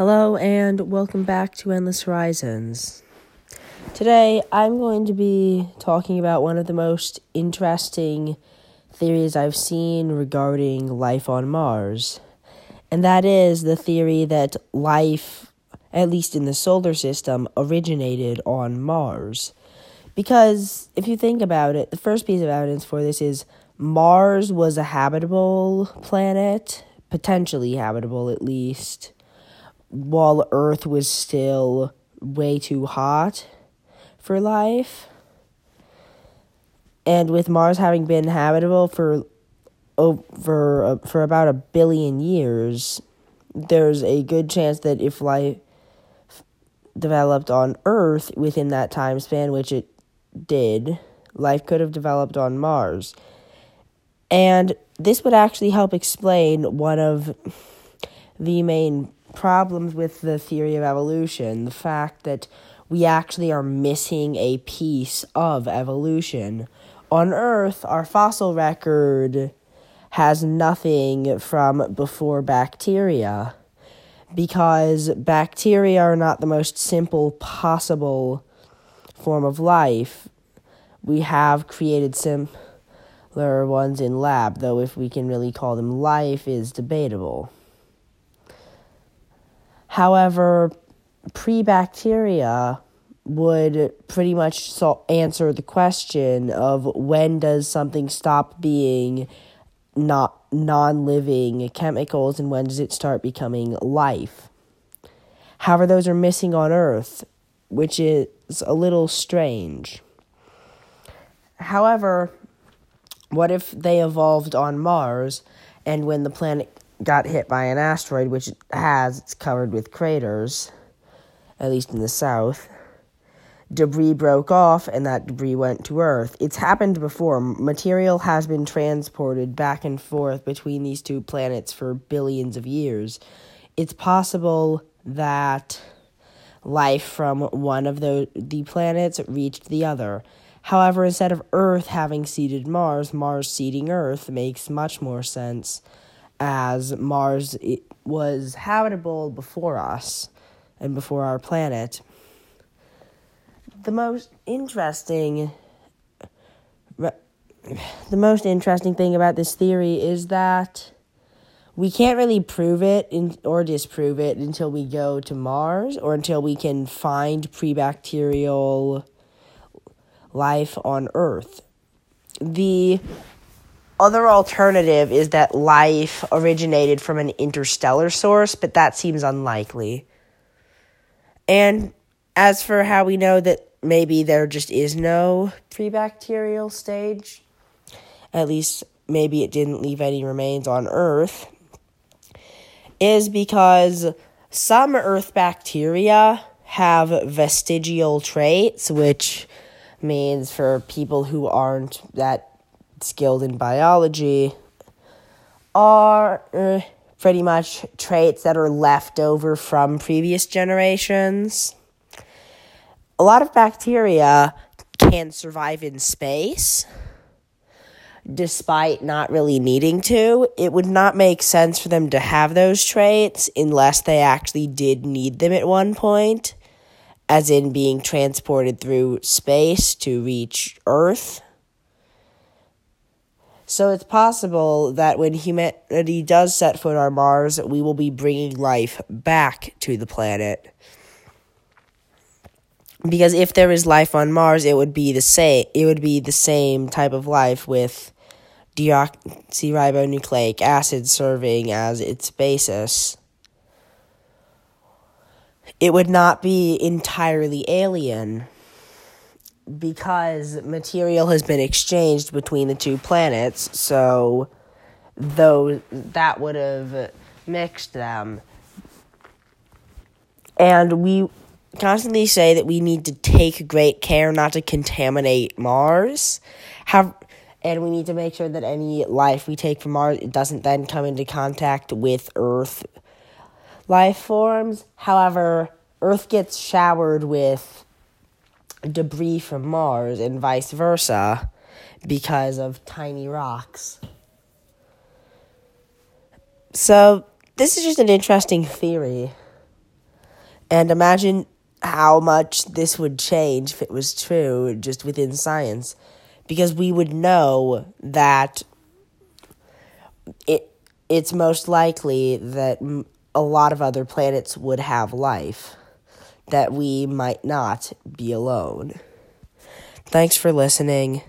Hello, and welcome back to Endless Horizons. Today, I'm going to be talking about one of the most interesting theories I've seen regarding life on Mars, and that is the theory that life, at least in the solar system, originated on Mars. Because if you think about it, the first piece of evidence for this is Mars was a habitable planet, potentially habitable at least, while Earth was still way too hot for life. And with Mars having been habitable for over uh, for about a billion years, there's a good chance that if life developed on Earth within that time span, which it did, life could have developed on Mars. And this would actually help explain one of the main problems with the theory of evolution the fact that we actually are missing a piece of evolution. On Earth, our fossil record has nothing from before bacteria because bacteria are not the most simple possible form of life. We have created are ones in lab, though if we can really call them life is debatable. However, pre-bacteria would pretty much so answer the question of when does something stop being not non-living chemicals and when does it start becoming life. However, those are missing on Earth, which is a little strange. However, what if they evolved on Mars and when the planet got hit by an asteroid, which it has, it's covered with craters, at least in the south, debris broke off and that debris went to Earth. It's happened before. Material has been transported back and forth between these two planets for billions of years. It's possible that life from one of the, the planets reached the other. However, instead of Earth having seeded Mars, Mars seeding Earth makes much more sense, as Mars was habitable before us and before our planet. The most interesting the most interesting thing about this theory is that we can't really prove it in, or disprove it until we go to Mars or until we can find prebacterial life on Earth. The other alternative is that life originated from an interstellar source, but that seems unlikely. And as for how we know that maybe there just is no prebacterial stage, at least maybe it didn't leave any remains on Earth, is because some Earth bacteria have vestigial traits, which means for people who aren't that skilled in biology are uh, pretty much traits that are left over from previous generations. A lot of bacteria can survive in space despite not really needing to. It would not make sense for them to have those traits unless they actually did need them at one point as in being transported through space to reach Earth. So it's possible that when humanity does set foot on Mars, we will be bringing life back to the planet. Because if there is life on Mars, it would be the same. It would be the same type of life with deoxyribonucleic acid serving as its basis it would not be entirely alien because material has been exchanged between the two planets, so though that would have mixed them. And we constantly say that we need to take great care not to contaminate Mars. Have and we need to make sure that any life we take from Mars doesn't then come into contact with Earth life forms. However, Earth gets showered with debris from Mars and vice versa because of tiny rocks. So, this is just an interesting theory. And imagine how much this would change if it was true just within science because we would know that it it's most likely that a lot of other planets would have life that we might not be alone. Thanks for listening.